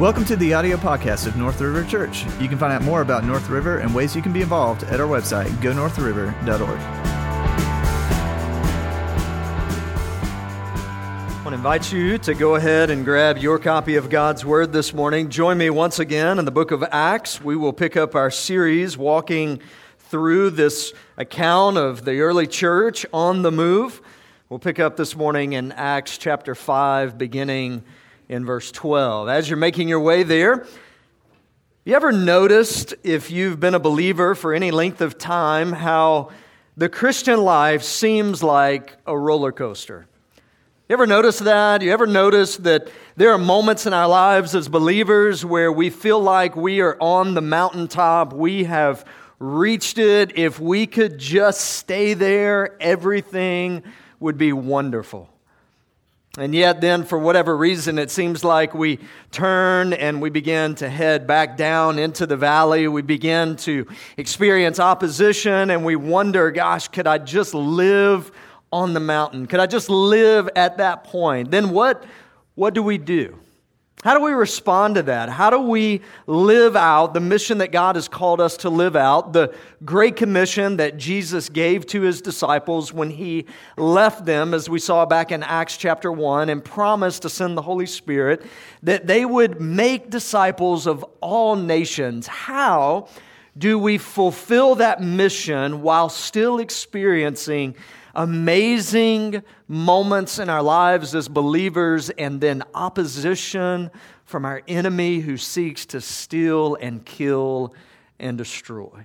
Welcome to the audio podcast of North River Church. You can find out more about North River and ways you can be involved at our website, gonorthriver.org. I want to invite you to go ahead and grab your copy of God's Word this morning. Join me once again in the book of Acts. We will pick up our series walking through this account of the early church on the move. We'll pick up this morning in Acts chapter 5, beginning in verse 12. As you're making your way there, you ever noticed, if you've been a believer for any length of time, how the Christian life seems like a roller coaster? You ever notice that? You ever notice that there are moments in our lives as believers where we feel like we are on the mountaintop, we have reached it. If we could just stay there, everything would be wonderful. And yet, then, for whatever reason, it seems like we turn and we begin to head back down into the valley. We begin to experience opposition and we wonder, gosh, could I just live on the mountain? Could I just live at that point? Then, what, what do we do? How do we respond to that? How do we live out the mission that God has called us to live out, the great commission that Jesus gave to his disciples when he left them, as we saw back in Acts chapter 1, and promised to send the Holy Spirit, that they would make disciples of all nations? How do we fulfill that mission while still experiencing amazing moments in our lives as believers and then opposition from our enemy who seeks to steal and kill and destroy.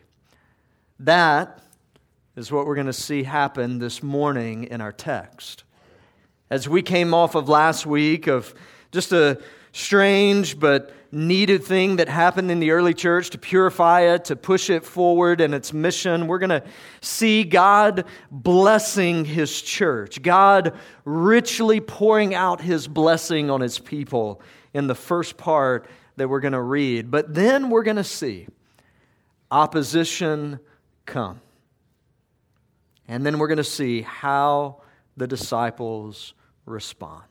That is what we're going to see happen this morning in our text. As we came off of last week of just a strange but needed thing that happened in the early church to purify it, to push it forward in its mission. We're going to see God blessing His church, God richly pouring out His blessing on His people in the first part that we're going to read. But then we're going to see opposition come. And then we're going to see how the disciples respond.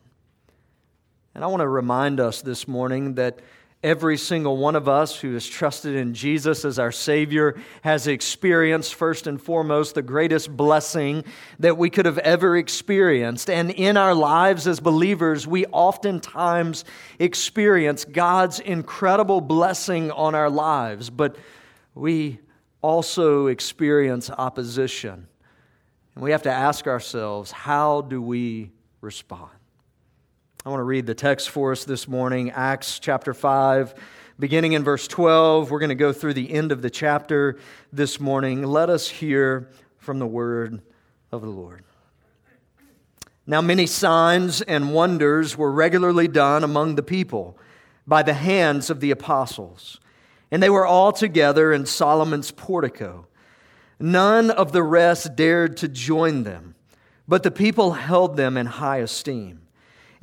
And I want to remind us this morning that every single one of us who has trusted in Jesus as our Savior has experienced, first and foremost, the greatest blessing that we could have ever experienced. And in our lives as believers, we oftentimes experience God's incredible blessing on our lives, but we also experience opposition. And we have to ask ourselves, how do we respond? I want to read the text for us this morning, Acts chapter 5, beginning in verse 12. We're going to go through the end of the chapter this morning. Let us hear from the word of the Lord. Now, many signs and wonders were regularly done among the people by the hands of the apostles, and they were all together in Solomon's portico. None of the rest dared to join them, but the people held them in high esteem.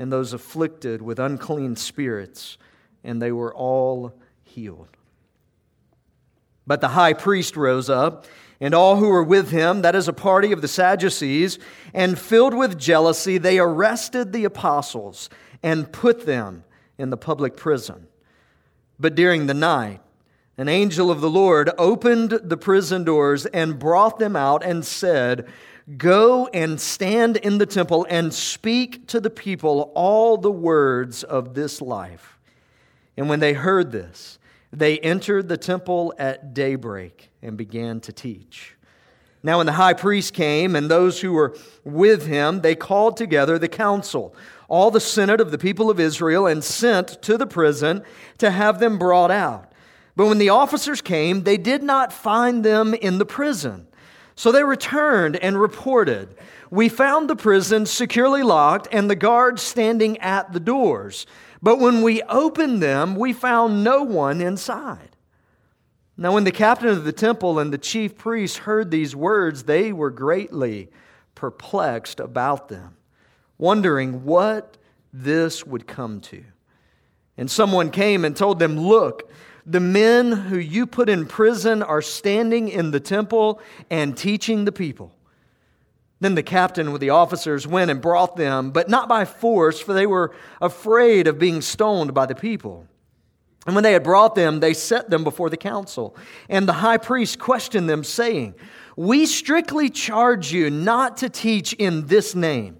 and those afflicted with unclean spirits, and they were all healed. But the high priest rose up, and all who were with him, that is a party of the Sadducees, and filled with jealousy, they arrested the apostles and put them in the public prison. But during the night, an angel of the Lord opened the prison doors and brought them out and said, Go and stand in the temple and speak to the people all the words of this life. And when they heard this, they entered the temple at daybreak and began to teach. Now, when the high priest came and those who were with him, they called together the council, all the senate of the people of Israel, and sent to the prison to have them brought out. But when the officers came, they did not find them in the prison. So they returned and reported. We found the prison securely locked and the guards standing at the doors. But when we opened them, we found no one inside. Now, when the captain of the temple and the chief priests heard these words, they were greatly perplexed about them, wondering what this would come to. And someone came and told them, Look, the men who you put in prison are standing in the temple and teaching the people. Then the captain with the officers went and brought them, but not by force, for they were afraid of being stoned by the people. And when they had brought them, they set them before the council. And the high priest questioned them, saying, We strictly charge you not to teach in this name.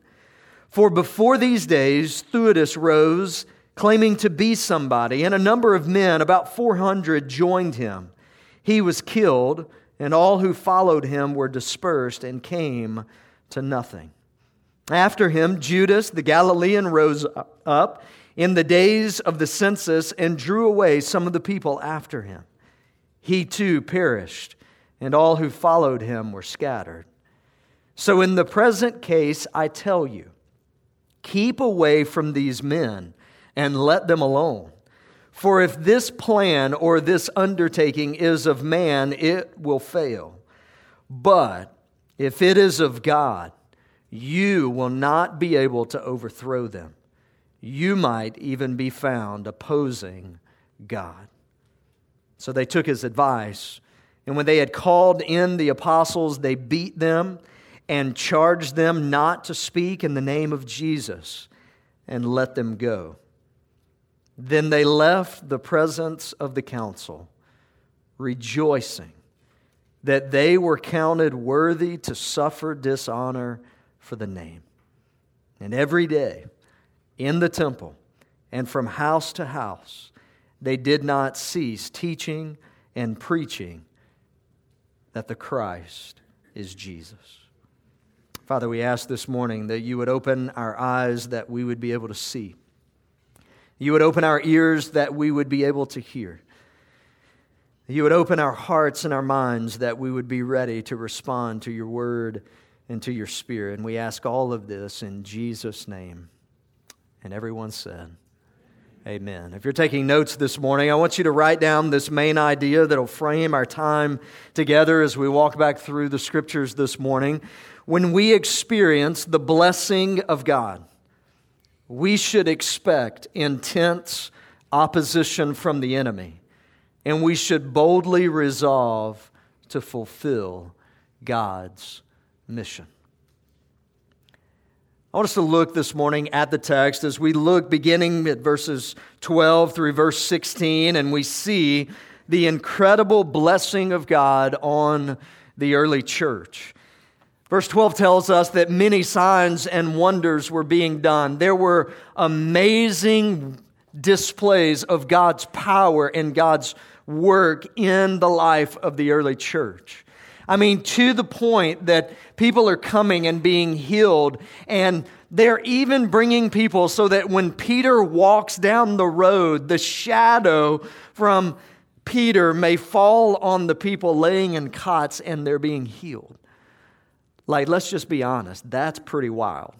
For before these days, Theudas rose, claiming to be somebody, and a number of men, about 400, joined him. He was killed, and all who followed him were dispersed and came to nothing. After him, Judas the Galilean rose up in the days of the census and drew away some of the people after him. He too perished, and all who followed him were scattered. So, in the present case, I tell you, keep away from these men and let them alone. For if this plan or this undertaking is of man, it will fail. But if it is of God, you will not be able to overthrow them. You might even be found opposing God. So they took his advice. And when they had called in the apostles, they beat them and charged them not to speak in the name of Jesus and let them go. Then they left the presence of the council, rejoicing that they were counted worthy to suffer dishonor for the name. And every day in the temple and from house to house, they did not cease teaching and preaching that the Christ is Jesus. Father, we ask this morning that you would open our eyes that we would be able to see. You would open our ears that we would be able to hear. You would open our hearts and our minds that we would be ready to respond to your word and to your spirit. And we ask all of this in Jesus' name. And everyone said, Amen. If you're taking notes this morning, I want you to write down this main idea that'll frame our time together as we walk back through the scriptures this morning. When we experience the blessing of God, we should expect intense opposition from the enemy and we should boldly resolve to fulfill God's mission. I want us to look this morning at the text as we look beginning at verses 12 through verse 16, and we see the incredible blessing of God on the early church. Verse 12 tells us that many signs and wonders were being done. There were amazing displays of God's power and God's work in the life of the early church. I mean, to the point that people are coming and being healed, and they're even bringing people so that when Peter walks down the road, the shadow from Peter may fall on the people laying in cots and they're being healed. Like, let's just be honest, that's pretty wild.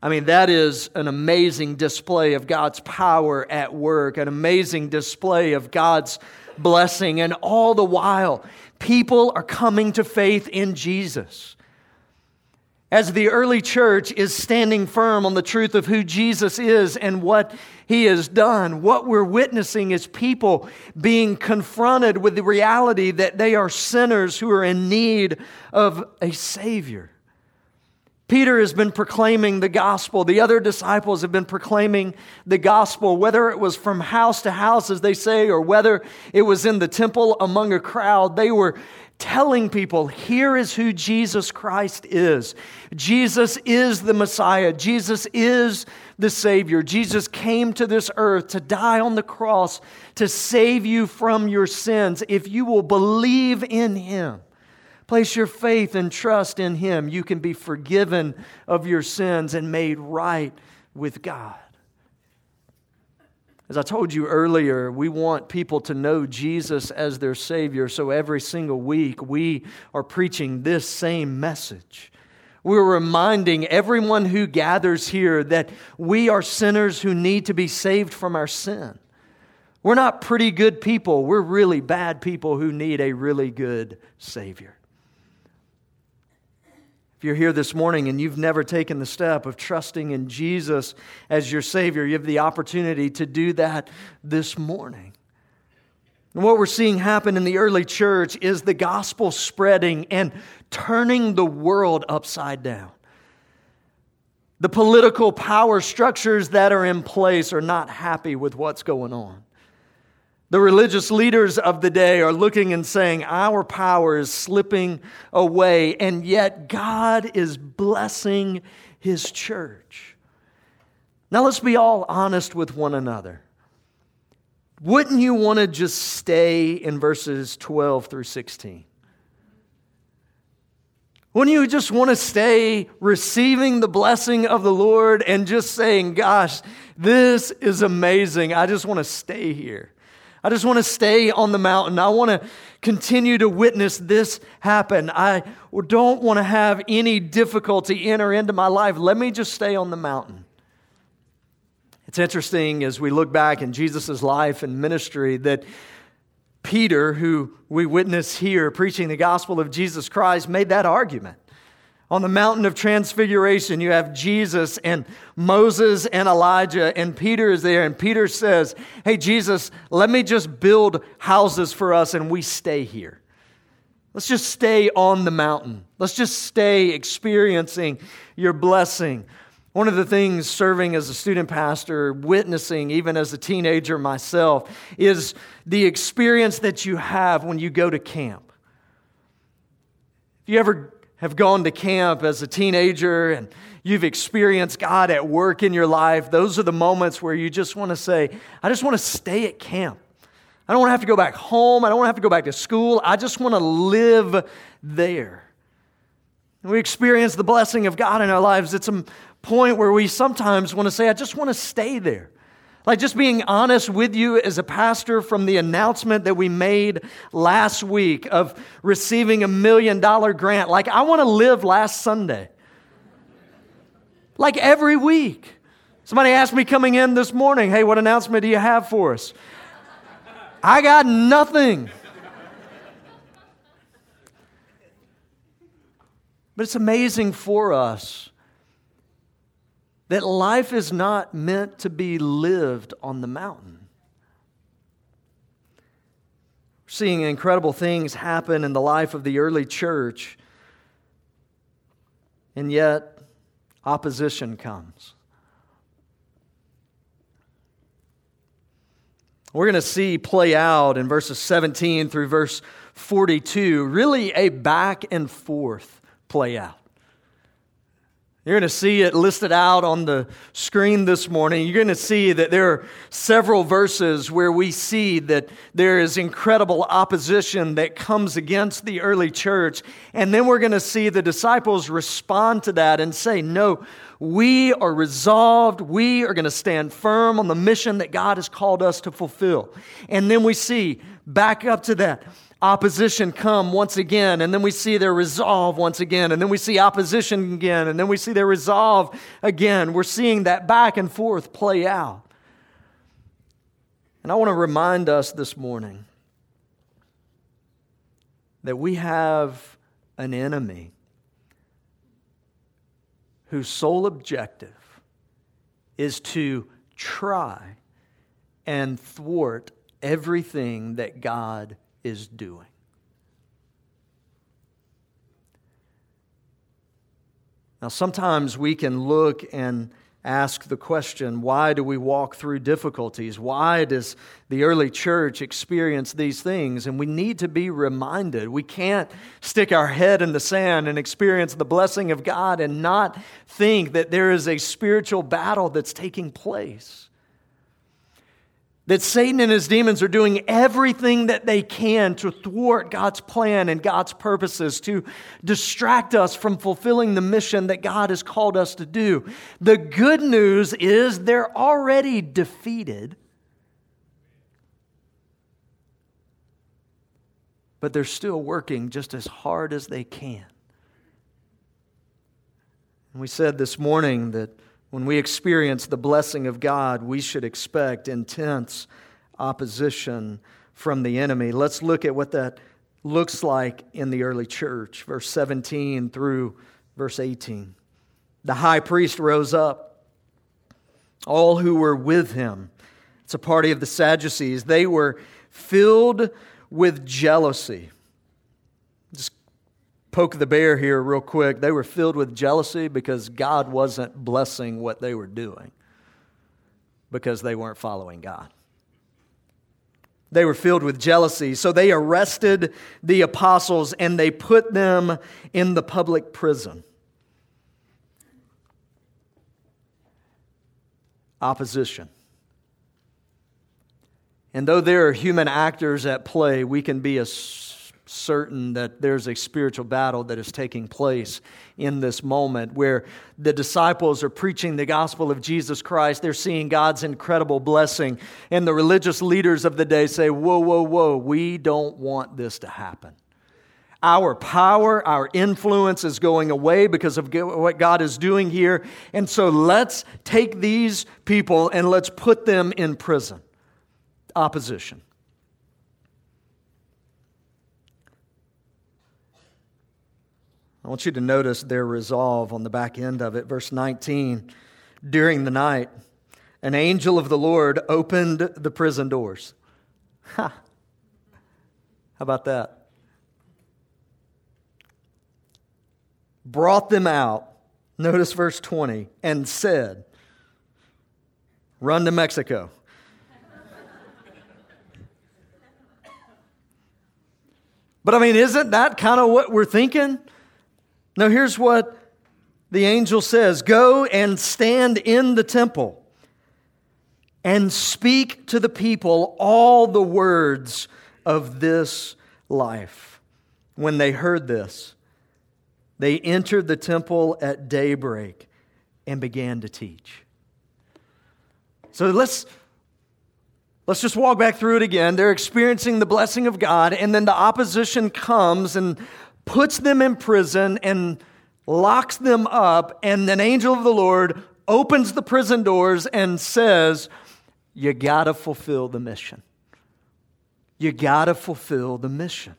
I mean, that is an amazing display of God's power at work, an amazing display of God's blessing. And all the while, people are coming to faith in Jesus. As the early church is standing firm on the truth of who Jesus is and what he has done, what we're witnessing is people being confronted with the reality that they are sinners who are in need of a Savior. Peter has been proclaiming the gospel. The other disciples have been proclaiming the gospel, whether it was from house to house, as they say, or whether it was in the temple among a crowd. They were telling people, here is who Jesus Christ is. Jesus is the Messiah. Jesus is the Savior. Jesus came to this earth to die on the cross to save you from your sins. If you will believe in Him, place your faith and trust in Him, you can be forgiven of your sins and made right with God. As I told you earlier, we want people to know Jesus as their Savior, so every single week we are preaching this same message. We're reminding everyone who gathers here that we are sinners who need to be saved from our sin. We're not pretty good people, we're really bad people who need a really good Savior. If you're here this morning and you've never taken the step of trusting in Jesus as your Savior, you have the opportunity to do that this morning. And what we're seeing happen in the early church is the gospel spreading and turning the world upside down. The political power structures that are in place are not happy with what's going on. The religious leaders of the day are looking and saying, Our power is slipping away, and yet God is blessing His church. Now, let's be all honest with one another. Wouldn't you want to just stay in verses 12 through 16? Wouldn't you just want to stay receiving the blessing of the Lord and just saying, Gosh, this is amazing. I just want to stay here. I just want to stay on the mountain. I want to continue to witness this happen. I don't want to have any difficulty enter into my life. Let me just stay on the mountain. It's interesting as we look back in Jesus' life and ministry that Peter, who we witness here preaching the gospel of Jesus Christ, made that argument. On the mountain of transfiguration, you have Jesus and Moses and Elijah, and Peter is there. And Peter says, Hey, Jesus, let me just build houses for us and we stay here. Let's just stay on the mountain. Let's just stay experiencing your blessing. One of the things serving as a student pastor, witnessing even as a teenager myself, is the experience that you have when you go to camp. If you ever have gone to camp as a teenager and you've experienced God at work in your life, those are the moments where you just want to say, I just want to stay at camp. I don't want to have to go back home. I don't want to have to go back to school. I just want to live there. we experience the blessing of God in our lives. It's a point where we sometimes want to say, I just want to stay there. Like just being honest with you as a pastor from the announcement that we made last week of receiving a million dollar grant. Like I want to live last Sunday. Like every week. Somebody asked me coming in this morning, hey, what announcement do you have for us? I got nothing. But it's amazing for us that life is not meant to be lived on the mountain. seeing incredible things happen in the life of the early church, and yet opposition comes. We're going to see play out in verses 17 through verse 42 really a back and forth play out. You're going to see it listed out on the screen this morning. You're going to see that there are several verses where we see that there is incredible opposition that comes against the early church. And then we're going to see the disciples respond to that and say, No, we are resolved. We are going to stand firm on the mission that God has called us to fulfill. And then we see, back up to that, opposition come once again, and then we see their resolve once again, and then we see opposition again, and then we see their resolve again. We're seeing that back and forth play out. And I want to remind us this morning that we have an enemy whose sole objective is to try and thwart everything that God is doing. Now, sometimes we can look and ask the question why do we walk through difficulties? Why does the early church experience these things? And we need to be reminded. We can't stick our head in the sand and experience the blessing of God and not think that there is a spiritual battle that's taking place that Satan and his demons are doing everything that they can to thwart God's plan and God's purposes, to distract us from fulfilling the mission that God has called us to do. The good news is they're already defeated, but they're still working just as hard as they can. And we said this morning that when we experience the blessing of God, we should expect intense opposition from the enemy. Let's look at what that looks like in the early church, verse 17 through verse 18. The high priest rose up, all who were with him. It's a party of the Sadducees. They were filled with jealousy poke the bear here real quick. They were filled with jealousy because God wasn't blessing what they were doing because they weren't following God. They were filled with jealousy. So they arrested the apostles and they put them in the public prison. Opposition. And though there are human actors at play, we can be a certain that there's a spiritual battle that is taking place in this moment where the disciples are preaching the gospel of Jesus Christ. They're seeing God's incredible blessing. And the religious leaders of the day say, Whoa, whoa, whoa, we don't want this to happen. Our power, our influence is going away because of what God is doing here. And so let's take these people and let's put them in prison. Opposition. I want you to notice their resolve on the back end of it. Verse 19 During the night, an angel of the Lord opened the prison doors. Ha! How about that? Brought them out. Notice verse 20 and said, Run to Mexico. but I mean, isn't that kind of what we're thinking? Now, here's what the angel says Go and stand in the temple and speak to the people all the words of this life. When they heard this, they entered the temple at daybreak and began to teach. So let's Let's just walk back through it again. They're experiencing the blessing of God, and then the opposition comes, and puts them in prison and locks them up, and an angel of the Lord opens the prison doors and says, You got to fulfill the mission. You got to fulfill the mission.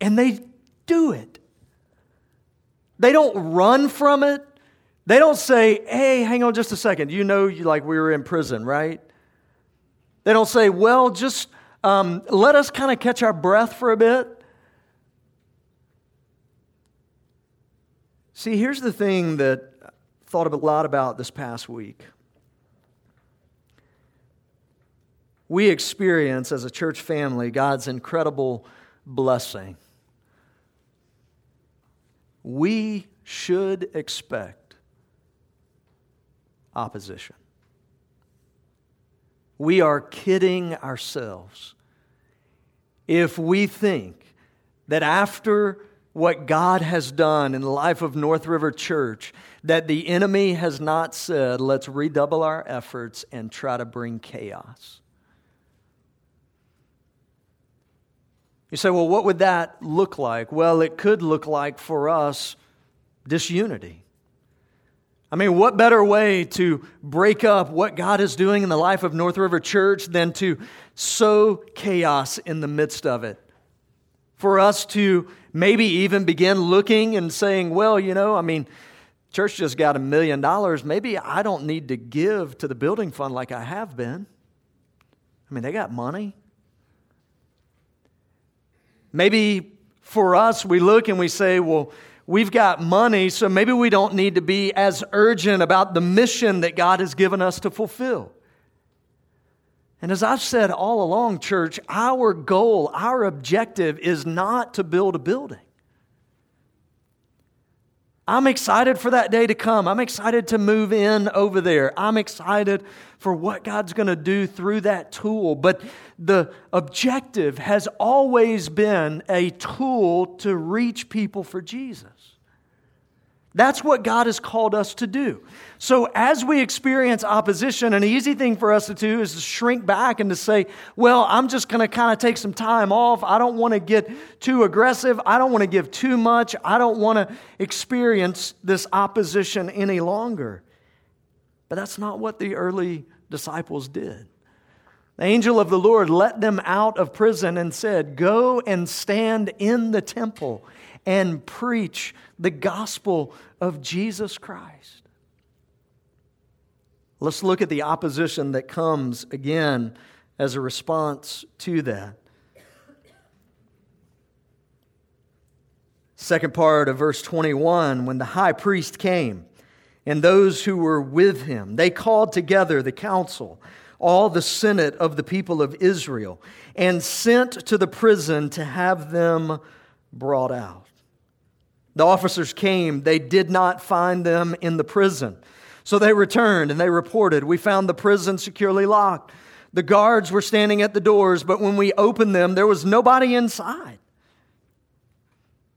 And they do it. They don't run from it. They don't say, hey, hang on just a second. You know, you, like we were in prison, right? They don't say, well, just um, let us kind of catch our breath for a bit. See, here's the thing that I thought a lot about this past week. We experience as a church family God's incredible blessing. We should expect opposition we are kidding ourselves if we think that after what God has done in the life of North River Church, that the enemy has not said, let's redouble our efforts and try to bring chaos. You say, well, what would that look like? Well, it could look like for us disunity. I mean, what better way to break up what God is doing in the life of North River Church than to sow chaos in the midst of it? for us to maybe even begin looking and saying, well, you know, I mean, church just got a million dollars. Maybe I don't need to give to the building fund like I have been. I mean, they got money. Maybe for us, we look and we say, well, we've got money, so maybe we don't need to be as urgent about the mission that God has given us to fulfill. And as I've said all along, church, our goal, our objective is not to build a building. I'm excited for that day to come. I'm excited to move in over there. I'm excited for what God's going to do through that tool. But the objective has always been a tool to reach people for Jesus. That's what God has called us to do. So, as we experience opposition, an easy thing for us to do is to shrink back and to say, Well, I'm just going to kind of take some time off. I don't want to get too aggressive. I don't want to give too much. I don't want to experience this opposition any longer. But that's not what the early disciples did. The angel of the Lord let them out of prison and said, Go and stand in the temple and preach the gospel of Jesus Christ. Let's look at the opposition that comes again as a response to that. Second part of verse 21 when the high priest came and those who were with him, they called together the council, all the senate of the people of Israel, and sent to the prison to have them brought out. The officers came, they did not find them in the prison. So they returned and they reported, We found the prison securely locked. The guards were standing at the doors, but when we opened them, there was nobody inside.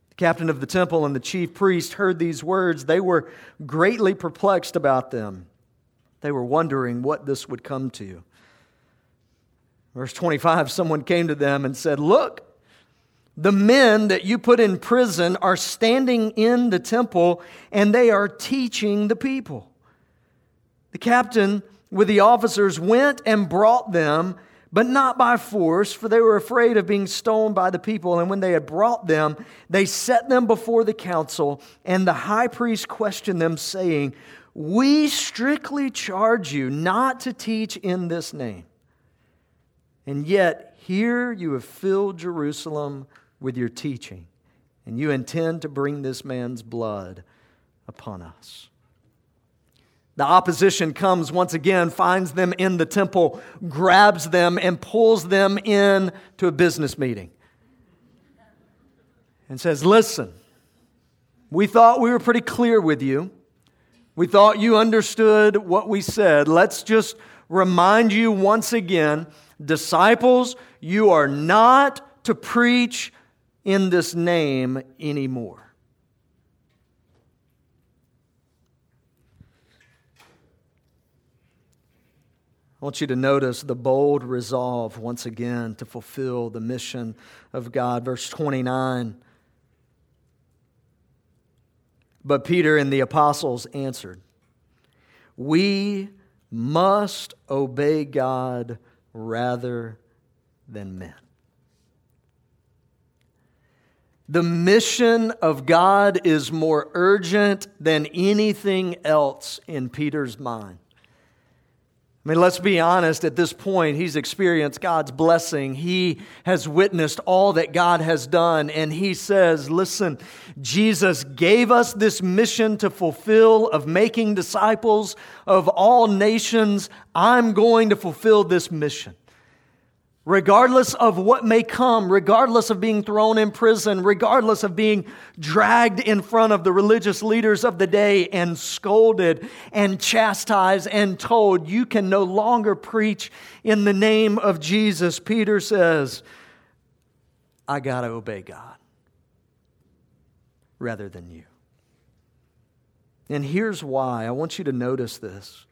The captain of the temple and the chief priest heard these words. They were greatly perplexed about them. They were wondering what this would come to. Verse 25 someone came to them and said, Look, the men that you put in prison are standing in the temple and they are teaching the people. The captain with the officers went and brought them, but not by force, for they were afraid of being stoned by the people. And when they had brought them, they set them before the council, and the high priest questioned them, saying, We strictly charge you not to teach in this name. And yet, here you have filled Jerusalem with your teaching, and you intend to bring this man's blood upon us. The opposition comes once again, finds them in the temple, grabs them, and pulls them in to a business meeting and says, Listen, we thought we were pretty clear with you. We thought you understood what we said. Let's just remind you once again disciples, you are not to preach in this name anymore. I want you to notice the bold resolve once again to fulfill the mission of God. Verse 29. But Peter and the apostles answered, We must obey God rather than men. The mission of God is more urgent than anything else in Peter's mind. I mean, let's be honest, at this point, he's experienced God's blessing. He has witnessed all that God has done. And he says, Listen, Jesus gave us this mission to fulfill of making disciples of all nations. I'm going to fulfill this mission regardless of what may come, regardless of being thrown in prison, regardless of being dragged in front of the religious leaders of the day and scolded and chastised and told, you can no longer preach in the name of Jesus, Peter says, I got to obey God rather than you. And here's why. I want you to notice this.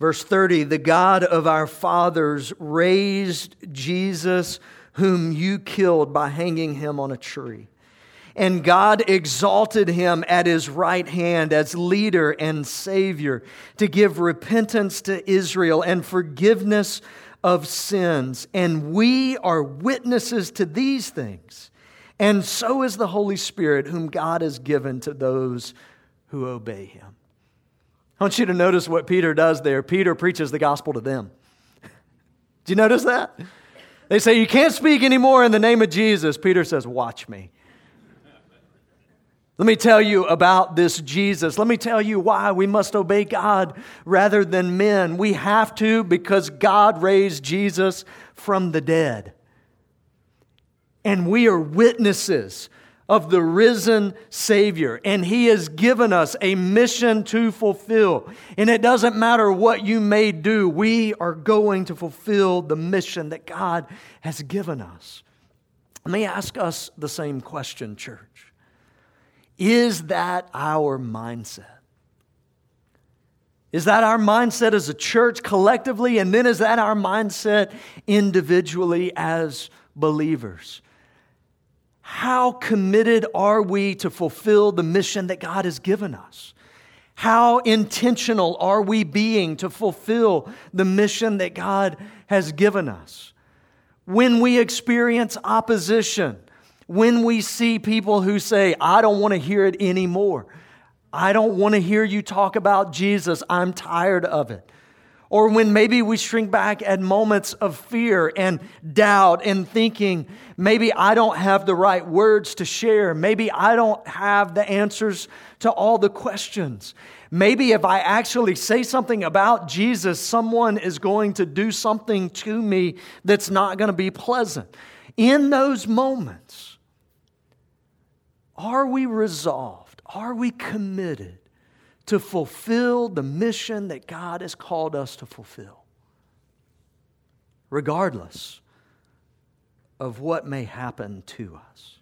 Verse 30 The God of our fathers raised Jesus, whom you killed by hanging him on a tree. And God exalted him at his right hand as leader and savior to give repentance to Israel and forgiveness of sins, and we are witnesses to these things. And so is the Holy Spirit, whom God has given to those who obey him. I want you to notice what Peter does there. Peter preaches the gospel to them. Do you notice that? They say, You can't speak anymore in the name of Jesus. Peter says, Watch me. Let me tell you about this Jesus. Let me tell you why we must obey God rather than men. We have to because God raised Jesus from the dead. And we are witnesses of the risen Savior. And He has given us a mission to fulfill. And it doesn't matter what you may do, we are going to fulfill the mission that God has given us. Let me ask us the same question, church. Is that our mindset? Is that our mindset as a church collectively? And then is that our mindset individually as believers? How committed are we to fulfill the mission that God has given us? How intentional are we being to fulfill the mission that God has given us? When we experience opposition, when we see people who say, I don't want to hear it anymore. I don't want to hear you talk about Jesus. I'm tired of it. Or when maybe we shrink back at moments of fear and doubt and thinking, maybe I don't have the right words to share. Maybe I don't have the answers to all the questions. Maybe if I actually say something about Jesus, someone is going to do something to me that's not going to be pleasant. In those moments, are we resolved? Are we committed to fulfill the mission that God has called us to fulfill? Regardless of what may happen to us.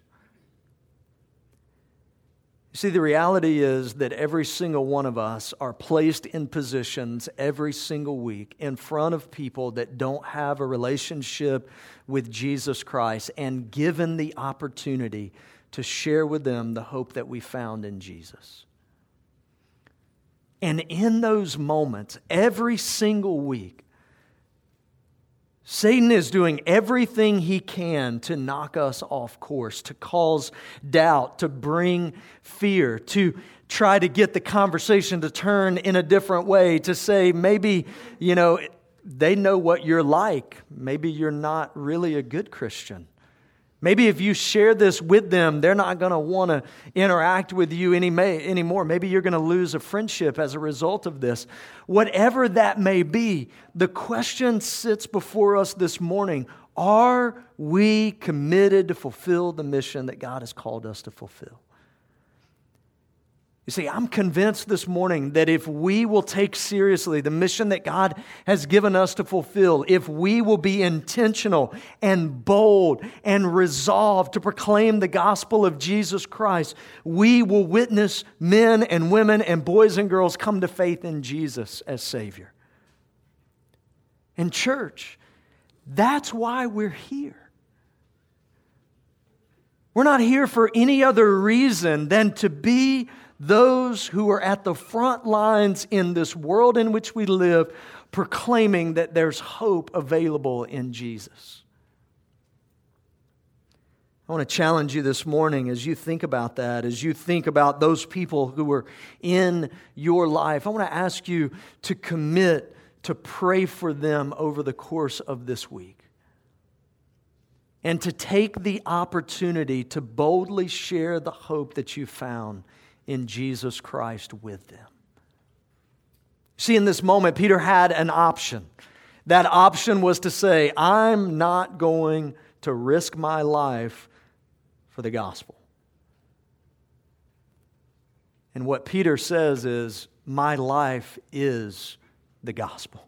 See, the reality is that every single one of us are placed in positions every single week in front of people that don't have a relationship with Jesus Christ and given the opportunity to share with them the hope that we found in Jesus. And in those moments, every single week, Satan is doing everything he can to knock us off course, to cause doubt, to bring fear, to try to get the conversation to turn in a different way, to say, maybe, you know, they know what you're like. Maybe you're not really a good Christian. Maybe if you share this with them, they're not going to want to interact with you any may, anymore. Maybe you're going to lose a friendship as a result of this. Whatever that may be, the question sits before us this morning Are we committed to fulfill the mission that God has called us to fulfill? You see, I'm convinced this morning that if we will take seriously the mission that God has given us to fulfill, if we will be intentional and bold and resolved to proclaim the gospel of Jesus Christ, we will witness men and women and boys and girls come to faith in Jesus as Savior. And, church, that's why we're here. We're not here for any other reason than to be those who are at the front lines in this world in which we live, proclaiming that there's hope available in Jesus. I want to challenge you this morning as you think about that, as you think about those people who are in your life. I want to ask you to commit to pray for them over the course of this week and to take the opportunity to boldly share the hope that you found in Jesus Christ with them. See, in this moment, Peter had an option. That option was to say, I'm not going to risk my life for the gospel. And what Peter says is, My life is the gospel.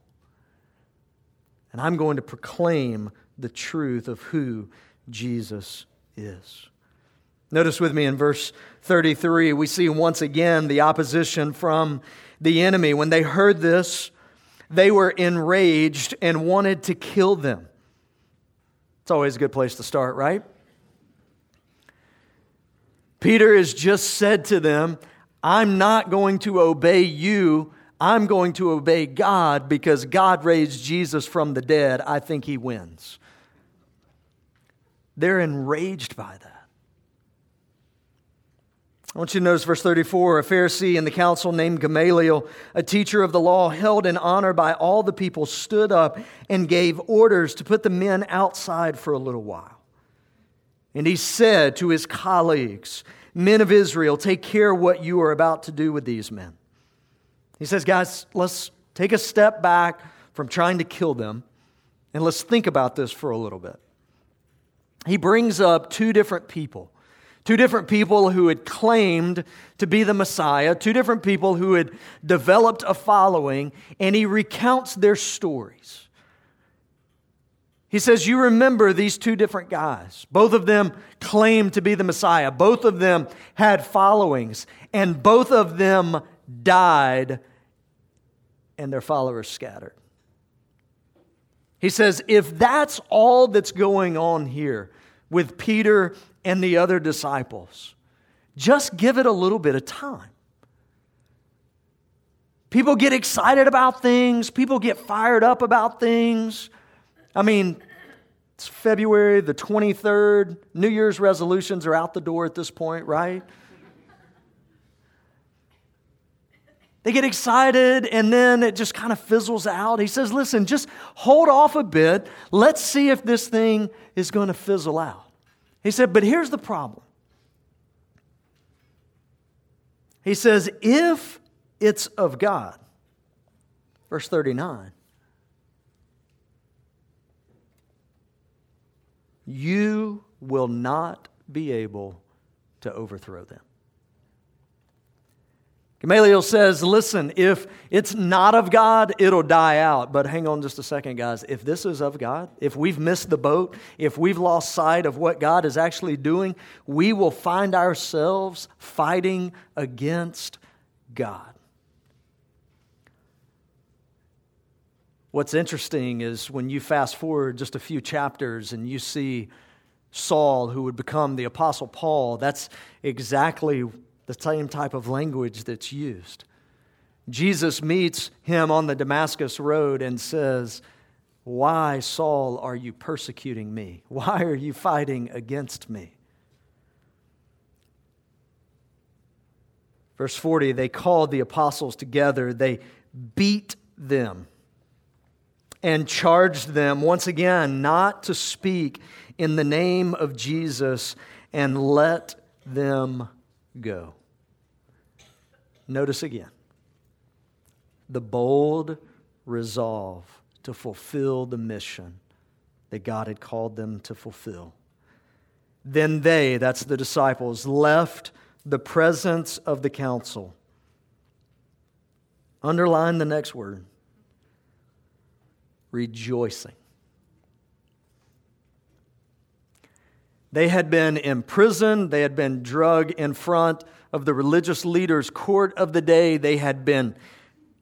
And I'm going to proclaim the truth of who Jesus is. Notice with me in verse 33, we see once again the opposition from the enemy. When they heard this, they were enraged and wanted to kill them. It's always a good place to start, right? Peter has just said to them, I'm not going to obey you, I'm going to obey God because God raised Jesus from the dead. I think he wins. They're enraged by that. I want you to notice verse 34 a Pharisee in the council named Gamaliel, a teacher of the law, held in honor by all the people, stood up and gave orders to put the men outside for a little while. And he said to his colleagues, Men of Israel, take care what you are about to do with these men. He says, Guys, let's take a step back from trying to kill them and let's think about this for a little bit. He brings up two different people Two different people who had claimed to be the Messiah, two different people who had developed a following, and he recounts their stories. He says, You remember these two different guys. Both of them claimed to be the Messiah, both of them had followings, and both of them died, and their followers scattered. He says, If that's all that's going on here with Peter and the other disciples. Just give it a little bit of time. People get excited about things, people get fired up about things. I mean, it's February the 23rd. New Year's resolutions are out the door at this point, right? They get excited and then it just kind of fizzles out. He says, Listen, just hold off a bit. Let's see if this thing is going to fizzle out. He said, But here's the problem. He says, If it's of God, verse 39, you will not be able to overthrow them. Gamaliel says, listen, if it's not of God, it'll die out. But hang on just a second, guys. If this is of God, if we've missed the boat, if we've lost sight of what God is actually doing, we will find ourselves fighting against God. What's interesting is when you fast forward just a few chapters and you see Saul, who would become the Apostle Paul, that's exactly the same type of language that's used. Jesus meets him on the Damascus Road and says, Why, Saul, are you persecuting me? Why are you fighting against me? Verse 40 they called the apostles together, they beat them and charged them once again not to speak in the name of Jesus and let them go. Notice again the bold resolve to fulfill the mission that God had called them to fulfill. Then they, that's the disciples, left the presence of the council. Underline the next word rejoicing. They had been imprisoned, they had been drug in front of the religious leaders' court of the day. They had been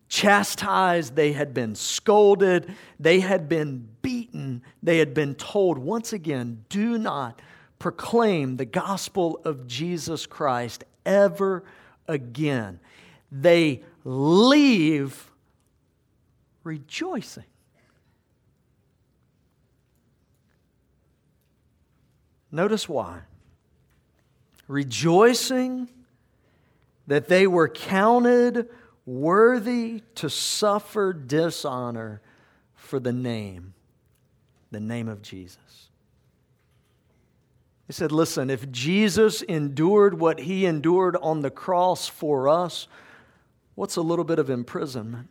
chastised, they had been scolded, they had been beaten, they had been told once again, do not proclaim the gospel of Jesus Christ ever again. They leave rejoicing. Notice why. Rejoicing that they were counted worthy to suffer dishonor for the name, the name of Jesus. He said, Listen, if Jesus endured what he endured on the cross for us, what's a little bit of imprisonment?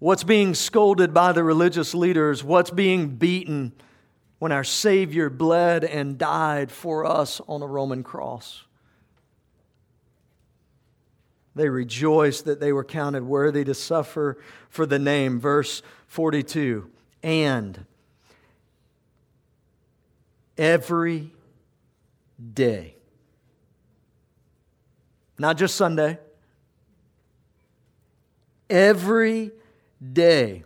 What's being scolded by the religious leaders? What's being beaten when our Savior bled and died for us on a Roman cross? They rejoiced that they were counted worthy to suffer for the name. Verse 42 And every day, not just Sunday, every day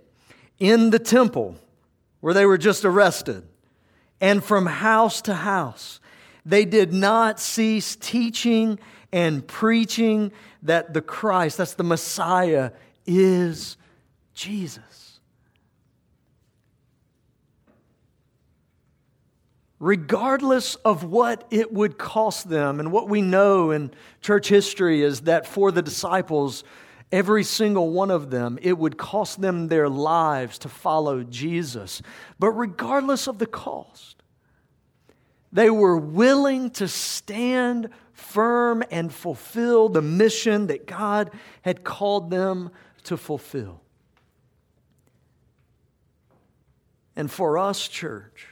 in the temple where they were just arrested, and from house to house, they did not cease teaching and preaching that the Christ, that's the Messiah, is Jesus. Regardless of what it would cost them, and what we know in church history is that for the disciples, every single one of them, it would cost them their lives to follow Jesus. But regardless of the cost, they were willing to stand firm and fulfill the mission that God had called them to fulfill. And for us, church,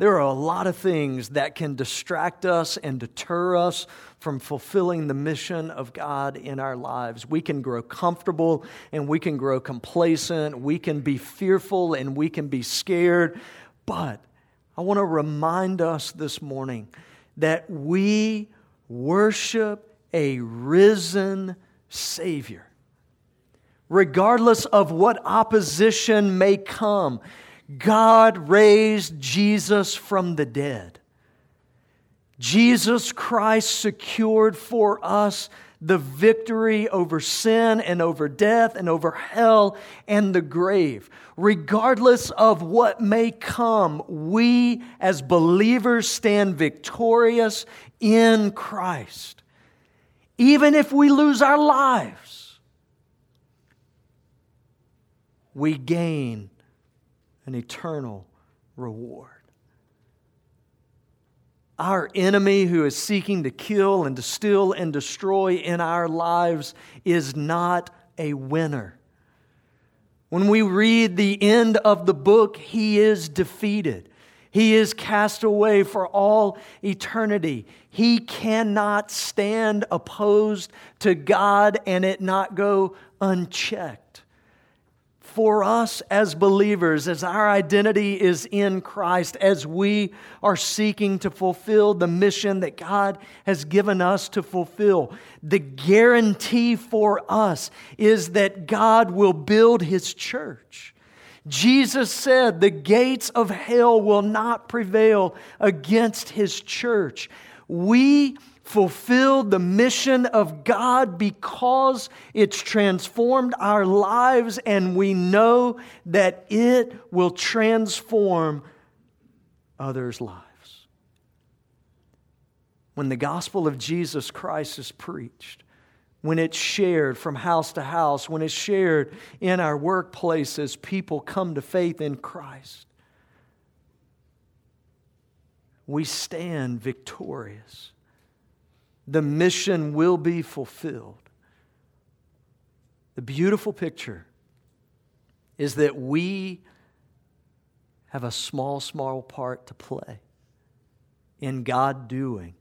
there are a lot of things that can distract us and deter us from fulfilling the mission of God in our lives. We can grow comfortable and we can grow complacent. We can be fearful and we can be scared. But I want to remind us this morning that we worship a risen Savior. Regardless of what opposition may come, God raised Jesus from the dead. Jesus Christ secured for us the victory over sin and over death and over hell and the grave. Regardless of what may come, we as believers stand victorious in Christ. Even if we lose our lives, we gain an eternal reward. Our enemy who is seeking to kill and to steal and destroy in our lives is not a winner. When we read the end of the book, he is defeated. He is cast away for all eternity. He cannot stand opposed to God and it not go unchecked for us as believers, as our identity is in Christ, as we are seeking to fulfill the mission that God has given us to fulfill. The guarantee for us is that God will build his church. Jesus said, The gates of hell will not prevail against his church. We fulfilled the mission of God because it's transformed our lives, and we know that it will transform others' lives. When the gospel of Jesus Christ is preached, when it's shared from house to house, when it's shared in our workplaces, people come to faith in Christ. We stand victorious the mission will be fulfilled. The beautiful picture is that we have a small, small part to play in God doing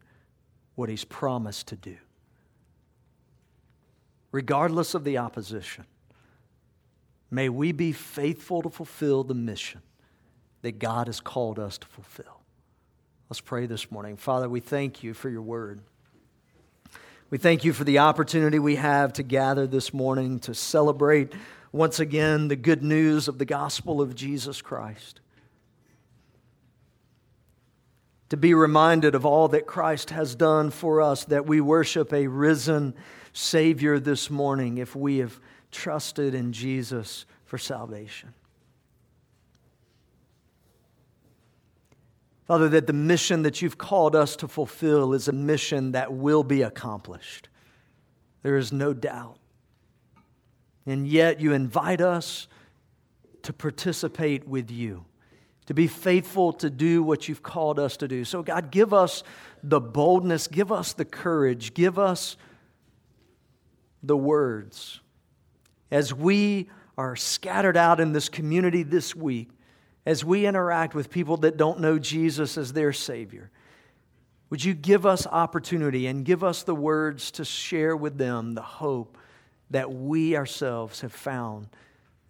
what He's promised to do. Regardless of the opposition, may we be faithful to fulfill the mission that God has called us to fulfill. Let's pray this morning. Father, we thank you for your word. We thank you for the opportunity we have to gather this morning to celebrate once again the good news of the gospel of Jesus Christ. To be reminded of all that Christ has done for us, that we worship a risen Savior this morning if we have trusted in Jesus for salvation. Father, that the mission that you've called us to fulfill is a mission that will be accomplished. There is no doubt. And yet you invite us to participate with you, to be faithful to do what you've called us to do. So, God, give us the boldness, give us the courage, give us the words as we are scattered out in this community this week as we interact with people that don't know Jesus as their Savior, would you give us opportunity and give us the words to share with them the hope that we ourselves have found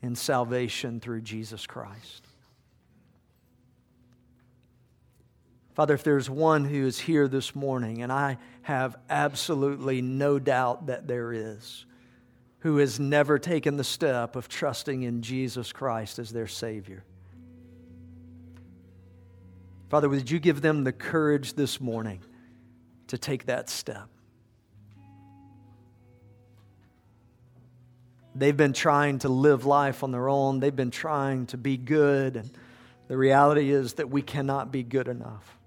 in salvation through Jesus Christ? Father, if there's one who is here this morning, and I have absolutely no doubt that there is, who has never taken the step of trusting in Jesus Christ as their Savior. Father, would you give them the courage this morning to take that step. They've been trying to live life on their own. They've been trying to be good. And the reality is that we cannot be good enough.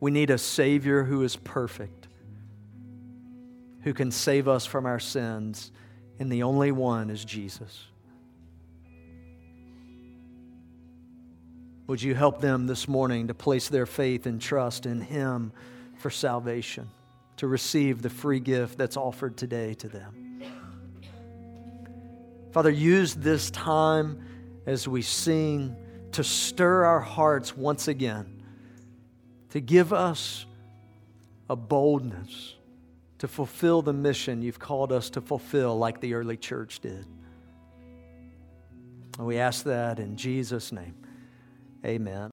We need a Savior who is perfect, who can save us from our sins, and the only one is Jesus. Would you help them this morning to place their faith and trust in Him for salvation, to receive the free gift that's offered today to them? Father, use this time as we sing to stir our hearts once again, to give us a boldness to fulfill the mission you've called us to fulfill, like the early church did. And we ask that in Jesus' name. Amen.